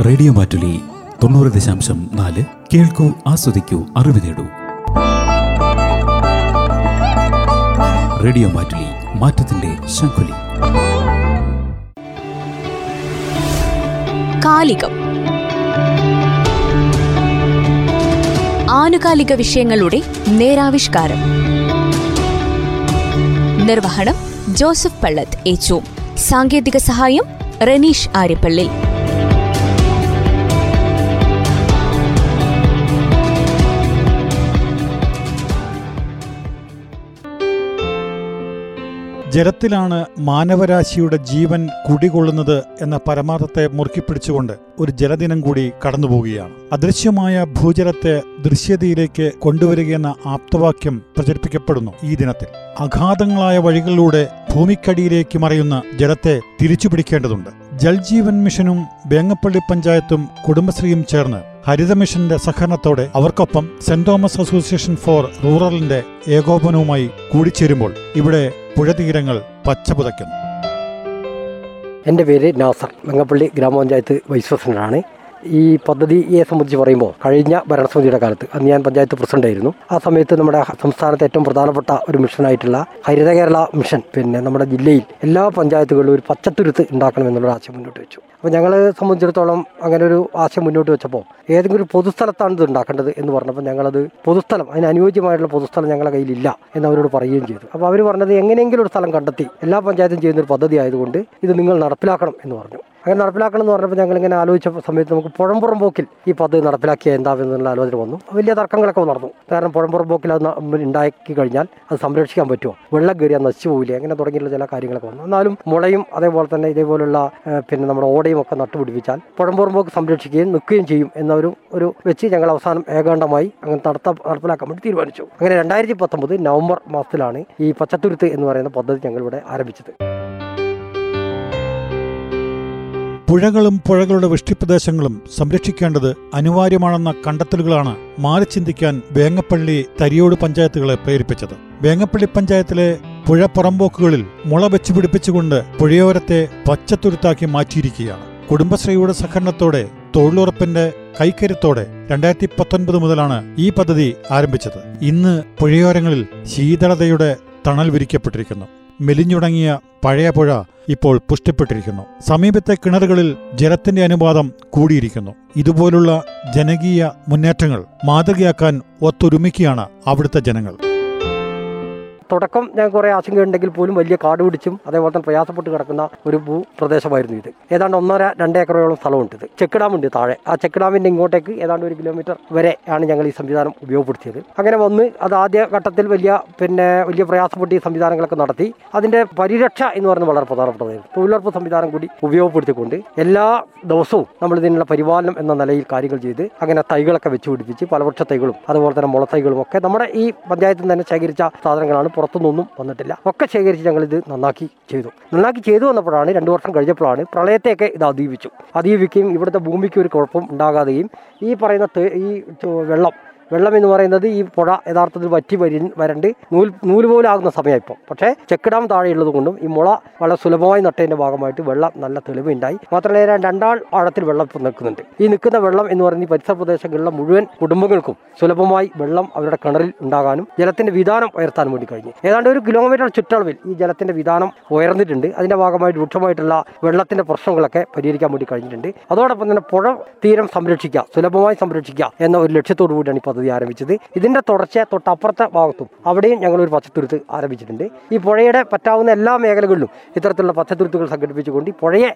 Radio Mattoli തൊണ്ണൂറ് ദശാംശം നാല് കേൾക്കൂ ആസ്വദിക്കൂ അറിവ് നേടൂ റേഡിയോ മാറ്റുലി മാറ്റത്തിന്റെ ശംഖുലി. കാലികം. ആനുകാലിക വിഷയങ്ങളുടെ നേരാവിഷ്കാരം. നിർവഹണം ജോസഫ് പള്ളത്ത് ഏച്ചു സാങ്കേതിക സഹായം റനീഷ് ആര്യപ്പള്ളി. ജലത്തിലാണ് മാനവരാശിയുടെ ജീവൻ കുടികൊള്ളുന്നത് എന്ന പരമാർത്ഥത്തെ മുറുക്കിപ്പിടിച്ചുകൊണ്ട് ഒരു ജലദിനം കൂടി കടന്നുപോവുകയാണ്. അദൃശ്യമായ ഭൂജലത്തെ ദൃശ്യതയിലേക്ക് കൊണ്ടുവരികയെന്ന ആപ്തവാക്യം പ്രചരിപ്പിക്കപ്പെടുന്നു ഈ ദിനത്തിൽ. അഗാധങ്ങളായ വഴികളിലൂടെ ഭൂമിക്കടിയിലേക്ക് മറയുന്ന ജലത്തെ തിരിച്ചുപിടിക്കേണ്ടതുണ്ട്. ജൽജീവൻ മിഷനും വേങ്ങപ്പള്ളി പഞ്ചായത്തും കുടുംബശ്രീയും ചേർന്ന് ഹരിത മിഷന്റെ സഹകരണത്തോടെ അവർക്കൊപ്പം സെന്റ് തോമസ് അസോസിയേഷൻ ഫോർ റൂറലിന്റെ ഏകോപനവുമായി കൂടിച്ചേരുമ്പോൾ ഇവിടെ പുഴതീരങ്ങൾ പച്ചപുതയ്ക്കുന്നു എന്റെ പേര് നാസർ. വെങ്ങപ്പള്ളി ഗ്രാമപഞ്ചായത്ത് വൈസ് പ്രസിഡന്റാണ്. ഈ പദ്ധതിയെ സംബന്ധിച്ച് പറയുമ്പോൾ കഴിഞ്ഞ ഭരണസമിതിയുടെ കാലത്ത് അന്ന് ഞാൻ പഞ്ചായത്ത് പ്രസിഡന്റായിരുന്നു ആ സമയത്ത് നമ്മുടെ സംസ്ഥാനത്തെ ഏറ്റവും പ്രധാനപ്പെട്ട ഒരു മിഷനായിട്ടുള്ള ഹരിത കേരള മിഷൻ പിന്നെ നമ്മുടെ ജില്ലയിൽ എല്ലാ പഞ്ചായത്തുകളിലും ഒരു പച്ചത്തുരുത്ത് ഉണ്ടാക്കണം എന്നുള്ള ആശയം മുന്നോട്ട് വെച്ചു. അപ്പോൾ ഞങ്ങളെ സംബന്ധിച്ചിടത്തോളം അങ്ങനെ ഒരു ആശയം മുന്നോട്ട് വെച്ചപ്പോൾ ഏതെങ്കിലും ഒരു പൊതുസ്ഥലത്താണ് ഇത് ഉണ്ടാക്കേണ്ടത് എന്ന് പറഞ്ഞപ്പോൾ ഞങ്ങളത് പൊതുസ്ഥലം അതിന് അനുയോജ്യമായിട്ടുള്ള പൊതുസ്ഥലം ഞങ്ങളുടെ കയ്യിലില്ല എന്ന് അവരോട് പറയുകയും ചെയ്തു. അപ്പോൾ അവർ പറഞ്ഞത് എങ്ങനെയെങ്കിലും ഒരു സ്ഥലം കണ്ടെത്തി എല്ലാ പഞ്ചായത്തും ചെയ്യുന്ന ഒരു പദ്ധതി ആയതുകൊണ്ട് ഇത് നിങ്ങൾ നടപ്പിലാക്കണം എന്ന് പറഞ്ഞു. അങ്ങനെ നടപ്പിലാക്കണം എന്ന് പറഞ്ഞപ്പോൾ ഞങ്ങൾ ഇങ്ങനെ ആലോചിച്ച സമയത്ത് നമുക്ക് പുഴമ്പുറം പോക്കിൽ ഈ പദ്ധതി നടപ്പിലാക്കിയ എന്താവെന്നുള്ള ആലോചന വന്നു. വലിയ തർക്കങ്ങളൊക്കെ നടന്നു. കാരണം പുഴമ്പുറം പോക്കിൽ അത് ഉണ്ടാക്കി കഴിഞ്ഞാൽ അത് സംരക്ഷിക്കാൻ പറ്റുമോ? വെള്ളം കയറിയാൽ നശിച്ചു പോവില്ലേ? അങ്ങനെ തുടങ്ങിയിട്ടുള്ള ചില കാര്യങ്ങളൊക്കെ വന്നു. എന്നാലും മുളയും അതേപോലെ തന്നെ ഇതേപോലുള്ള പിന്നെ നമ്മുടെ ഓടയും ഒക്കെ നട്ടുപിടിപ്പിച്ചാൽ പുഴമ്പുറം പോക്ക് സംരക്ഷിക്കുകയും നിൽക്കുകയും ചെയ്യും എന്നൊരു ഒരു വെച്ച് ഞങ്ങൾ അവസാനം ഏകാണ്ടമായി അങ്ങനെ നടത്ത നടപ്പിലാക്കാൻ വേണ്ടി തീരുമാനിച്ചു. അങ്ങനെ രണ്ടായിരത്തി പത്തൊമ്പത് നവംബർ മാസത്തിലാണ് ഈ പച്ചത്തുരുത്ത് എന്ന് പറയുന്ന പദ്ധതി ഞങ്ങളിവിടെ ആരംഭിച്ചത്. പുഴകളും പുഴകളുടെ വൃഷ്ടിപ്രദേശങ്ങളും സംരക്ഷിക്കേണ്ടത് അനിവാര്യമാണെന്ന കണ്ടെത്തലുകളാണ് മാറി ചിന്തിക്കാൻ വേങ്ങപ്പള്ളി തരിയോട് പഞ്ചായത്തുകളെ പ്രേരിപ്പിച്ചത്. വേങ്ങപ്പള്ളി പഞ്ചായത്തിലെ പുഴ പുറമ്പോക്കുകളിൽ മുള വെച്ചു പിടിപ്പിച്ചുകൊണ്ട് പുഴയോരത്തെ പച്ചത്തുരുത്താക്കി മാറ്റിയിരിക്കുകയാണ്. കുടുംബശ്രീയുടെ സഹകരണത്തോടെ തൊഴിലുറപ്പിന്റെ കൈക്കരുത്തോടെ രണ്ടായിരത്തി പത്തൊൻപത് മുതലാണ് ഈ പദ്ധതി ആരംഭിച്ചത്. ഇന്ന് പുഴയോരങ്ങളിൽ ശീതളതയുടെ തണൽ വിരിക്കപ്പെട്ടിരിക്കുന്നു. മെലിഞ്ഞുടങ്ങിയ പഴയ പുഴ ഇപ്പോൾ പുഷ്ടിപ്പെട്ടിരിക്കുന്നു. സമീപത്തെ കിണറുകളിൽ ജലത്തിന്റെ അനുപാതം കൂടിയിരിക്കുന്നു. ഇതുപോലുള്ള ജനകീയ മുന്നേറ്റങ്ങൾ മാതൃകയാക്കാൻ ഒത്തൊരുമിക്കുകയാണ് അവിടുത്തെ ജനങ്ങൾ. തുടക്കം ഞാൻ കുറേ ആശങ്കയുണ്ടെങ്കിൽ പോലും വലിയ കാട് പിടിച്ചും അതേപോലെ തന്നെ പ്രയാസപ്പെട്ട് കിടക്കുന്ന ഒരു ഭൂപ്രദേശമായിരുന്നു ഇത്. ഏതാണ്ട് ഒന്നര രണ്ട് ഏക്കറോളം സ്ഥലമുണ്ട് ഇത്. ചെക്ക് ഡാം ഉണ്ട് താഴെ. ആ ചെക്ക് ഡാമിന്റെ ഇങ്ങോട്ടേക്ക് ഏതാണ്ട് ഒരു കിലോമീറ്റർ വരെ ആണ് ഞങ്ങൾ ഈ സംവിധാനം ഉപയോഗപ്പെടുത്തിയത്. അങ്ങനെ വന്ന് അത് ആദ്യ ഘട്ടത്തിൽ വലിയ പിന്നെ വലിയ പ്രയാസപ്പെട്ട് ഈ സംവിധാനങ്ങളൊക്കെ നടത്തി. അതിന്റെ പരിരക്ഷ എന്ന് പറയുന്നത് വളരെ പ്രധാനപ്പെട്ടതായിരുന്നു. തൊഴിലുറപ്പ് സംവിധാനം കൂടി ഉപയോഗപ്പെടുത്തിക്കൊണ്ട് എല്ലാ ദിവസവും നമ്മൾ ഇതിനുള്ള പരിപാലനം എന്ന നിലയിൽ കാര്യങ്ങൾ ചെയ്ത് അങ്ങനെ തൈകളൊക്കെ വെച്ച് പിടിപ്പിച്ച് പലവൃക്ഷ തൈകളും അതുപോലെ തന്നെ മുളത്തൈകളും ഒക്കെ നമ്മുടെ ഈ പഞ്ചായത്തിൽ തന്നെ ശേഖരിച്ച സാധനങ്ങളാണ് പുറത്തുനിന്നൊന്നും വന്നിട്ടില്ല. ഒക്കെ ശേഖരിച്ച് ഇത് നന്നാക്കി ചെയ്തു. നന്നാക്കി ചെയ്തു വന്നപ്പോഴാണ് രണ്ടു വർഷം കഴിഞ്ഞപ്പോഴാണ് പ്രളയത്തെയൊക്കെ ഇത് അതീപിച്ചു അതീപിക്കുകയും ഇവിടുത്തെ ഭൂമിക്ക് ഒരു കുഴപ്പം ഉണ്ടാകാതെയും ഈ പറയുന്ന ഈ വെള്ളം വെള്ളം എന്ന് പറയുന്നത് ഈ പുഴ യഥാർത്ഥത്തിൽ വറ്റി വരി വരണ്ട് നൂൽ നൂൽ പോലാകുന്ന സമയം ഇപ്പം പക്ഷേ ചെക്ക് ഡാം താഴെയുള്ളത് കൊണ്ടും ഈ മുള വളരെ സുലഭമായി നട്ടതിന്റെ ഭാഗമായിട്ട് വെള്ളം നല്ല തെളിവുണ്ടായി. മാത്രമല്ല രണ്ടാൾ ആഴത്തിൽ വെള്ളം ഇപ്പം നിൽക്കുന്നുണ്ട്. ഈ നിൽക്കുന്ന വെള്ളം എന്ന് പറയുന്നത് ഈ പരിസര പ്രദേശങ്ങളിലെ മുഴുവൻ കുടുംബങ്ങൾക്കും സുലഭമായി വെള്ളം അവരുടെ കിണറിൽ ഉണ്ടാകാനും ജലത്തിന്റെ വിധാനം ഉയർത്താനും വേണ്ടി കഴിഞ്ഞു. ഏതാണ്ട് ഒരു കിലോമീറ്റർ ചുറ്റളവിൽ ഈ ജലത്തിന്റെ വിധാനം ഉയർന്നിട്ടുണ്ട്. അതിന്റെ ഭാഗമായിട്ട് രൂക്ഷമായിട്ടുള്ള വെള്ളത്തിന്റെ പ്രശ്നങ്ങളൊക്കെ പരിഹരിക്കാൻ വേണ്ടി കഴിഞ്ഞിട്ടുണ്ട്. അതോടൊപ്പം തന്നെ പുഴ തീരം സംരക്ഷിക്കുക സുലഭമായി സംരക്ഷിക്കുക എന്ന ഒരു ലക്ഷ്യത്തോടു കൂടിയാണ് ഈ പദ്ധതി ആരംഭിച്ചത്. ഇതിന്റെ തുടർച്ച തൊട്ടപ്പുറത്തെ ഭാഗത്തും അവിടെയും ഞങ്ങൾ ഒരു പച്ചത്തുരുത്ത് ആരംഭിച്ചിട്ടുണ്ട്. ഈ പുഴയുടെ പറ്റാവുന്ന എല്ലാ മേഖലകളിലും ഇത്തരത്തിലുള്ള പച്ചത്തുരുത്തുകൾ സംഘടിപ്പിച്ചുകൊണ്ട് പുഴയെ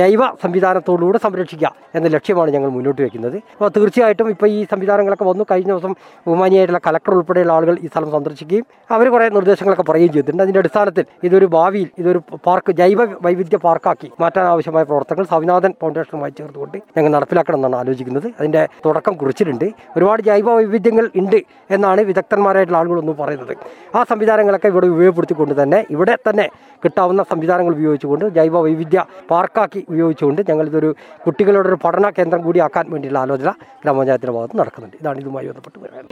ജൈവ സംവിധാനത്തോടുകൂടെ സംരക്ഷിക്കുക എന്ന ലക്ഷ്യമാണ് ഞങ്ങൾ മുന്നോട്ട് വെക്കുന്നത്. അപ്പോൾ തീർച്ചയായിട്ടും ഇപ്പോൾ ഈ സംവിധാനങ്ങളൊക്കെ വന്നു. കഴിഞ്ഞ ദിവസം ബഹുമാനിയായിട്ടുള്ള കലക്ടർ ഉൾപ്പെടെയുള്ള ആളുകൾ ഈ സ്ഥലം സന്ദർശിക്കുകയും അവർ കുറേ നിർദ്ദേശങ്ങളൊക്കെ പറയുകയും ചെയ്തിട്ടുണ്ട്. അതിന്റെ അടിസ്ഥാനത്തിൽ ഇതൊരു ഭാവിയിൽ ഇതൊരു പാർക്ക് ജൈവ വൈവിധ്യ പാർക്കാക്കി മാറ്റാൻ ആവശ്യമായ പ്രവർത്തനങ്ങൾ സ്വാമിനാഥൻ ഫൗണ്ടേഷനുമായി ചേർത്തുകൊണ്ട് ഞങ്ങൾ നടപ്പിലാക്കണം എന്നാണ് ആലോചിക്കുന്നത്. അതിന്റെ തുടക്കം കുറിച്ചിട്ടുണ്ട്. ഒരുപാട് ജൈവ വൈവിധ്യങ്ങൾ ഉണ്ട് എന്നാണ് വിദഗ്ധന്മാരായിട്ടുള്ള ആളുകളൊന്നും പറയുന്നത്. ആ സംവിധാനങ്ങളൊക്കെ ഇവിടെ ഉപയോഗപ്പെടുത്തിക്കൊണ്ട് തന്നെ ഇവിടെ തന്നെ കിട്ടാവുന്ന സംവിധാനങ്ങൾ ഉപയോഗിച്ചുകൊണ്ട് ജൈവ വൈവിധ്യ പാർക്കാക്കി ഉപയോഗിച്ചുകൊണ്ട് ഞങ്ങളിതൊരു കുട്ടികളുടെ ഒരു പഠന കേന്ദ്രം കൂടി ആക്കാൻ വേണ്ടിയുള്ള ആലോചന ഗ്രാമപഞ്ചായത്തിന്റെ ഭാഗത്ത് നടക്കുന്നുണ്ട്. ഇതാണ് ഇതുമായി ബന്ധപ്പെട്ട് വരുന്നത്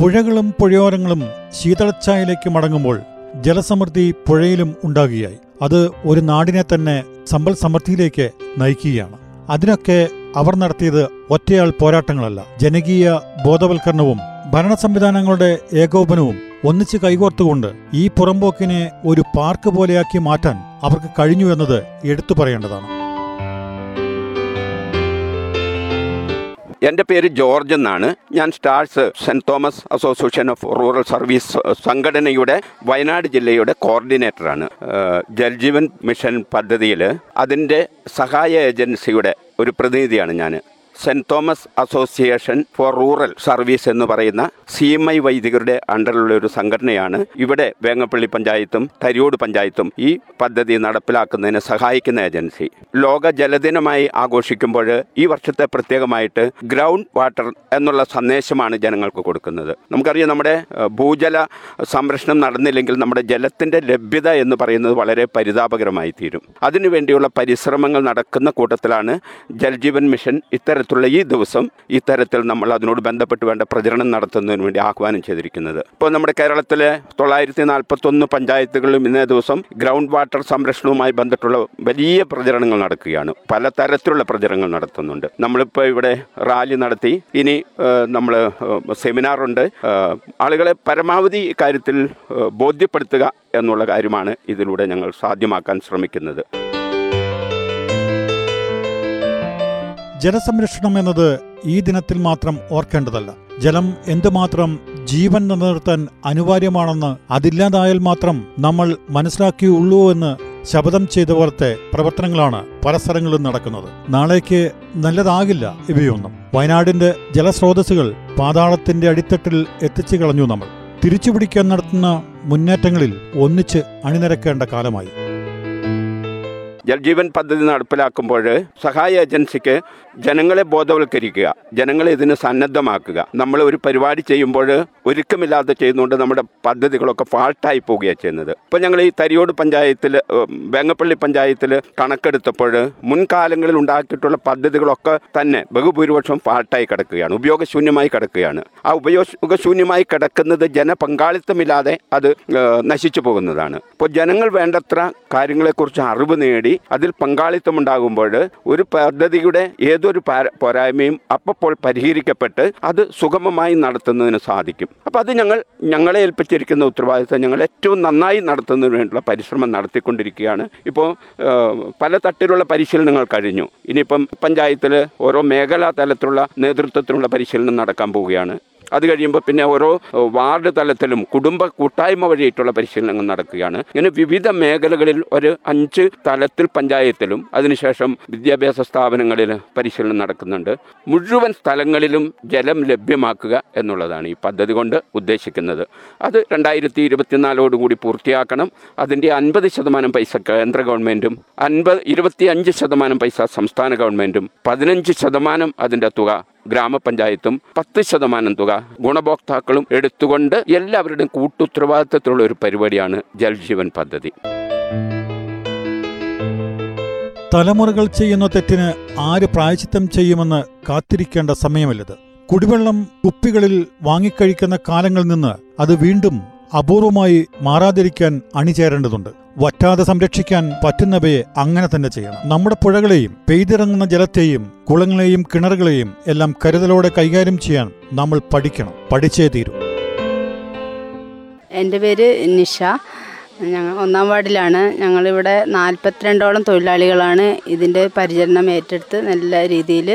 പുഴകളും പുഴയോരങ്ങളും ശീതളച്ചായയിലേക്ക് മടങ്ങുമ്പോൾ ജലസമൃദ്ധി പുഴയിലും ഉണ്ടാകുകയായി. അത് ഒരു നാടിനെ തന്നെ സമ്പൽ സമൃദ്ധിയിലേക്ക് നയിക്കുകയാണ്. അതിനൊക്കെ അവർ നടത്തിയത് ഒറ്റയാൾ പോരാട്ടങ്ങളല്ല. ജനകീയ ബോധവൽക്കരണവും ഭരണ സംവിധാനങ്ങളുടെ ഏകോപനവും ഒന്നിച്ച് കൈകോർത്തുകൊണ്ട് ഈ പുറമ്പോക്കിനെ ഒരു പാർക്ക് പോലെയാക്കി മാറ്റാൻ അവർക്ക് കഴിഞ്ഞു എന്നത് എടുത്തു പറയേണ്ടതാണ്. എന്റെ പേര് ജോർജ് എന്നാണ്. ഞാൻ stars saint Thomas association of rural service സംഘടനയുടെ വയനാട് ജില്ലയുടെ കോർഡിനേറ്ററാണ്. ജൽജീവൻ മിഷൻ പദ്ധതിയിൽ അതിന്റെ സഹായ ഏജൻസിയുടെ ഒരു പ്രതിനിധിയാണ് ഞാൻ saint Thomas association for rural service എന്ന് പറയുന്ന സി എം ഐ വൈദികരുടെ അണ്ടറിലുള്ള ഒരു സംഘടനയാണ്. ഇവിടെ വേങ്ങപ്പള്ളി പഞ്ചായത്തും തരിയോട് പഞ്ചായത്തും ഈ പദ്ധതി നടപ്പിലാക്കുന്നതിന് സഹായിക്കുന്ന ഏജൻസി. ലോക ജലദിനമായി ആഘോഷിക്കുമ്പോൾ ഈ വർഷത്തെ പ്രത്യേകമായിട്ട് ഗ്രൗണ്ട് വാട്ടർ എന്നുള്ള സന്ദേശമാണ് ജനങ്ങൾക്ക് കൊടുക്കുന്നത്. നമുക്കറിയാം നമ്മുടെ ഭൂജല സംരക്ഷണം നടന്നില്ലെങ്കിൽ നമ്മുടെ ജലത്തിന്റെ ലഭ്യത എന്ന് പറയുന്നത് വളരെ പരിതാപകരമായി തീരും. അതിനുവേണ്ടിയുള്ള പരിശ്രമങ്ങൾ നടക്കുന്ന കൂട്ടത്തിലാണ് ജൽജീവൻ മിഷൻ ഇത്തരത്തിലുള്ള ഈ ദിവസം ഇത്തരത്തിൽ നമ്മൾ അതിനോട് ബന്ധപ്പെട്ട് വേണ്ട പ്രചരണം നടത്തുന്നതിന് വേണ്ടി ആഹ്വാനം ചെയ്തിരിക്കുന്നത്. ഇപ്പോൾ നമ്മുടെ കേരളത്തിലെ തൊള്ളായിരത്തി നാൽപ്പത്തൊന്ന് പഞ്ചായത്തുകളിലും ഇന്നേ ദിവസം ഗ്രൗണ്ട് വാട്ടർ സംരക്ഷണവുമായി ബന്ധപ്പെട്ടുള്ള വലിയ പ്രചരണങ്ങൾ നടക്കുകയാണ്. പല തരത്തിലുള്ള പ്രചരണങ്ങൾ നടത്തുന്നുണ്ട്. നമ്മളിപ്പോൾ ഇവിടെ റാലി നടത്തി. ഇനി നമ്മൾ സെമിനാറുണ്ട് ആളുകളെ പരമാവധി കാര്യത്തിൽ ബോധ്യപ്പെടുത്തുക എന്നുള്ള കാര്യമാണ് ഇതിലൂടെ ഞങ്ങൾ സാധ്യമാക്കാൻ ശ്രമിക്കുന്നത്. ജലസംരക്ഷണം എന്നത് ഈ ദിനത്തിൽ മാത്രം ഓർക്കേണ്ടതല്ല. ജലം എന്തുമാത്രം ജീവൻ നിലനിർത്താൻ അനിവാര്യമാണെന്ന് അതില്ലാതായാൽ മാത്രം നമ്മൾ മനസ്സിലാക്കിയുള്ളൂ എന്ന് ശപഥം ചെയ്ത പോലത്തെ പ്രവർത്തനങ്ങളാണ് പല സ്ഥലങ്ങളിലും നടക്കുന്നത്. നാളേക്ക് നല്ലതാകില്ല ഇവയൊന്നും. വയനാടിന്റെ ജലസ്രോതസ്സുകൾ പാതാളത്തിന്റെ അടിത്തട്ടിൽ എത്തിച്ചു കളഞ്ഞു നമ്മൾ. തിരിച്ചുപിടിക്കാൻ നടത്തുന്ന മുന്നേറ്റങ്ങളിൽ ഒന്നിച്ച് അണിനിരക്കേണ്ട കാലമായി. ജൽജീവൻ പദ്ധതി നടപ്പിലാക്കുമ്പോൾ സഹായ ഏജൻസിക്ക് ജനങ്ങളെ ബോധവൽക്കരിക്കുക ജനങ്ങളെ ഇതിന് സന്നദ്ധമാക്കുക. നമ്മൾ ഒരു പരിപാടി ചെയ്യുമ്പോൾ ഒരുക്കമില്ലാതെ ചെയ്യുന്നതുകൊണ്ട് നമ്മുടെ പദ്ധതികളൊക്കെ ഫാൾട്ടായി പോവുകയാണ് ചെയ്യുന്നത്. ഇപ്പോൾ ഞങ്ങൾ ഈ തരിയോട് പഞ്ചായത്തിൽ വേങ്ങപ്പള്ളി പഞ്ചായത്തിൽ കണക്കെടുത്തപ്പോൾ മുൻകാലങ്ങളിൽ ഉണ്ടാക്കിയിട്ടുള്ള പദ്ധതികളൊക്കെ തന്നെ ബഹുഭൂരിപക്ഷം ഫാൾട്ടായി കിടക്കുകയാണ് ഉപയോഗശൂന്യമായി കിടക്കുകയാണ്. ആ ഉപയോഗശൂന്യമായി കിടക്കുന്നത് ജനപങ്കാളിത്തമില്ലാതെ അത് നശിച്ചു പോകുന്നതാണ്. ഇപ്പോൾ ജനങ്ങൾ വേണ്ടത്ര കാര്യങ്ങളെക്കുറിച്ച് അറിവ് നേടി അതിൽ പങ്കാളിത്തമുണ്ടാകുമ്പോൾ ഒരു പദ്ധതിയുടെ ഏതൊരു പോരായ്മയും അപ്പോൾ പരിഹരിക്കപ്പെട്ട് അത് സുഗമമായി നടത്തുന്നതിന് സാധിക്കും. അപ്പോൾ അത് ഞങ്ങൾ ഞങ്ങളെ ഏൽപ്പിച്ചിരിക്കുന്ന ഉത്തരവാദിത്തം ഞങ്ങൾ ഏറ്റവും നന്നായി നടത്തുന്നതിന് വേണ്ടിയുള്ള പരിശ്രമം നടത്തിക്കൊണ്ടിരിക്കുകയാണ്. ഇപ്പോൾ പല തട്ടിലുള്ള പരിശീലനങ്ങൾ കഴിഞ്ഞു. ഇനിയിപ്പം പഞ്ചായത്തിൽ ഓരോ മേഖലാ തലത്തിലുള്ള നേതൃത്വത്തിനുള്ള പരിശീലനം നടക്കാൻ പോവുകയാണ്. അത് കഴിയുമ്പോൾ പിന്നെ ഓരോ വാർഡ് തലത്തിലും കുടുംബ കൂട്ടായ്മ വഴിയിട്ടുള്ള പരിശീലനങ്ങൾ നടക്കുകയാണ്. ഇങ്ങനെ വിവിധ മേഖലകളിൽ ഒരു അഞ്ച് തലത്തിൽ പഞ്ചായത്തിലും അതിനുശേഷം വിദ്യാഭ്യാസ സ്ഥാപനങ്ങളിൽ പരിശീലനം നടക്കുന്നുണ്ട്. മുഴുവൻ സ്ഥലങ്ങളിലും ജലം ലഭ്യമാക്കുക എന്നുള്ളതാണ് ഈ പദ്ധതി കൊണ്ട് ഉദ്ദേശിക്കുന്നത്. അത് രണ്ടായിരത്തി ഇരുപത്തിനാലോടുകൂടി പൂർത്തിയാക്കണം. അതിന്റെ അൻപത് ശതമാനം പൈസ കേന്ദ്ര ഗവൺമെന്റും അൻപത് ഇരുപത്തി അഞ്ച് ശതമാനം പൈസ സംസ്ഥാന ഗവൺമെന്റും പതിനഞ്ച് ശതമാനം അതിന്റെ തുക ഗ്രാമപഞ്ചായത്തും പത്ത് ശതമാനം തുക ഗുണഭോക്താക്കളും എടുത്തുകൊണ്ട് എല്ലാവരുടെയും കൂട്ടുത്തരവാദിത്തത്തിലുള്ള ഒരു പരിപാടിയാണ് ജൽജീവൻ പദ്ധതി. തലമുറകൾ ചെയ്യുന്ന തെറ്റിന് ആര് പ്രായച്ചിത്തം ചെയ്യുമെന്ന് കാത്തിരിക്കേണ്ട സമയമല്ലത്. കുടിവെള്ളം കുപ്പികളിൽ വാങ്ങിക്കഴിക്കുന്ന കാലങ്ങളിൽ നിന്ന് അത് വീണ്ടും അപൂർവമായി മാറാതിരിക്കാൻ അണിചേരേണ്ടതുണ്ട്. വറ്റാതെ സംരക്ഷിക്കാൻ പറ്റുന്നവയെ അങ്ങനെ തന്നെ ചെയ്യണം. നമ്മുടെ പുഴകളെയും പെയ്തിറങ്ങുന്ന ജലത്തെയും കുളങ്ങളെയും കിണറുകളെയും എല്ലാം കരുതലോടെ കൈകാര്യം ചെയ്യാൻ നമ്മൾ പഠിക്കണം. പഠിച്ചേ തീരൂ. എന്റെ പേര് നിഷ. ഞങ്ങൾ ഒന്നാം വാർഡിലാണ്. ഞങ്ങളിവിടെ നാൽപ്പത്തിരണ്ടോളം തൊഴിലാളികളാണ് ഇതിന്റെ പരിചരണം ഏറ്റെടുത്ത് നല്ല രീതിയിൽ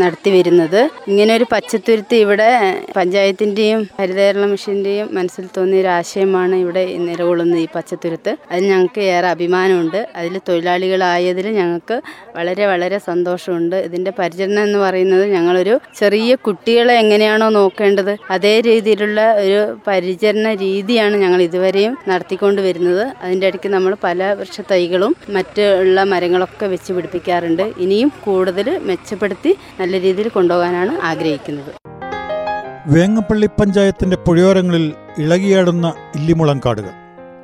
നടത്തി വരുന്നത്. ഇങ്ങനൊരു പച്ചത്തുരുത്തി ഇവിടെ പഞ്ചായത്തിന്റെയും ഹരിതകേരള മിഷന്റെയും മനസ്സിൽ തോന്നിയ ഒരു ആശയമാണ് ഇവിടെ നിലകൊള്ളുന്നത് ഈ പച്ചത്തുരുത്ത്. അതിൽ ഞങ്ങൾക്ക് ഏറെ അഭിമാനമുണ്ട്. അതിൽ തൊഴിലാളികളായതിൽ ഞങ്ങൾക്ക് വളരെ വളരെ സന്തോഷമുണ്ട്. ഇതിന്റെ പരിചരണം എന്ന് പറയുന്നത് ഞങ്ങളൊരു ചെറിയ കുട്ടികളെ എങ്ങനെയാണോ നോക്കേണ്ടത് അതേ രീതിയിലുള്ള ഒരു പരിചരണ രീതിയാണ് ഞങ്ങൾ ഇതുവരെയും നടത്തിക്കൊണ്ട് വരുന്നത്. അതിന്റെ ഇടയ്ക്ക് നമ്മൾ പല വൃക്ഷ തൈകളും മറ്റുള്ള മരങ്ങളൊക്കെ വെച്ച് പിടിപ്പിക്കാറുണ്ട്. ഇനിയും കൂടുതൽ മെച്ചപ്പെടുത്തി നല്ല രീതിയിൽ കൊണ്ടുപോകാനാണ് ആഗ്രഹിക്കുന്നത്. വേങ്ങപ്പള്ളി പഞ്ചായത്തിന്റെ പുഴയോരങ്ങളിൽ ഇളകിയാടുന്ന ഇല്ലിമുളം കാടുകൾ.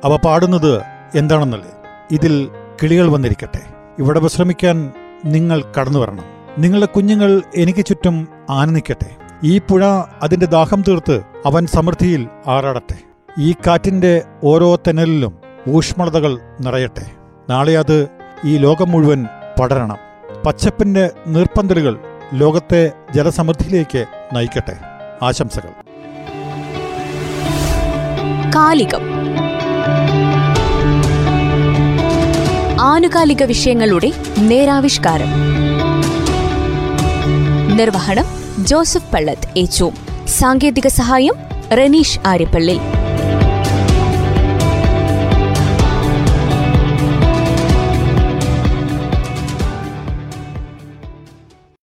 അവ പാടുന്നത് എന്താണെന്നല്ലേ? ഇതിൽ കിളികൾ വന്നിരിക്കട്ടെ. ഇവിടെ വിശ്രമിക്കാൻ നിങ്ങൾ കടന്നു വരണം. നിങ്ങളുടെ കുഞ്ഞുങ്ങൾ എനിക്ക് ചുറ്റും ആനന്ദിക്കട്ടെ. ഈ പുഴ അതിന്റെ ദാഹം തീർത്ത് അവൻ സമൃദ്ധിയിൽ ആറാടട്ടെ. ഈ കാറ്റിന്റെ ഓരോ തെന്നലിലും ഊഷ്മളതകൾ നിറയട്ടെ. നാളെ അത് ഈ ലോകം മുഴുവൻ പടരണം. പച്ചപ്പിന്റെ നീർപ്പന്തലുകൾ ലോകത്തെ ജലസമൃദ്ധിയിലേക്ക് നയിക്കട്ടെ. ആശംസകൾ. കാലികം. ആനുകാലിക വിഷയങ്ങളുടെ നേരാവിഷ്കാരം. നിർവഹണം ജോസഫ് പള്ളത്ത് ഏച്ചു സാങ്കേതിക സഹായം റനീഷ് ആര്യപ്പള്ളി.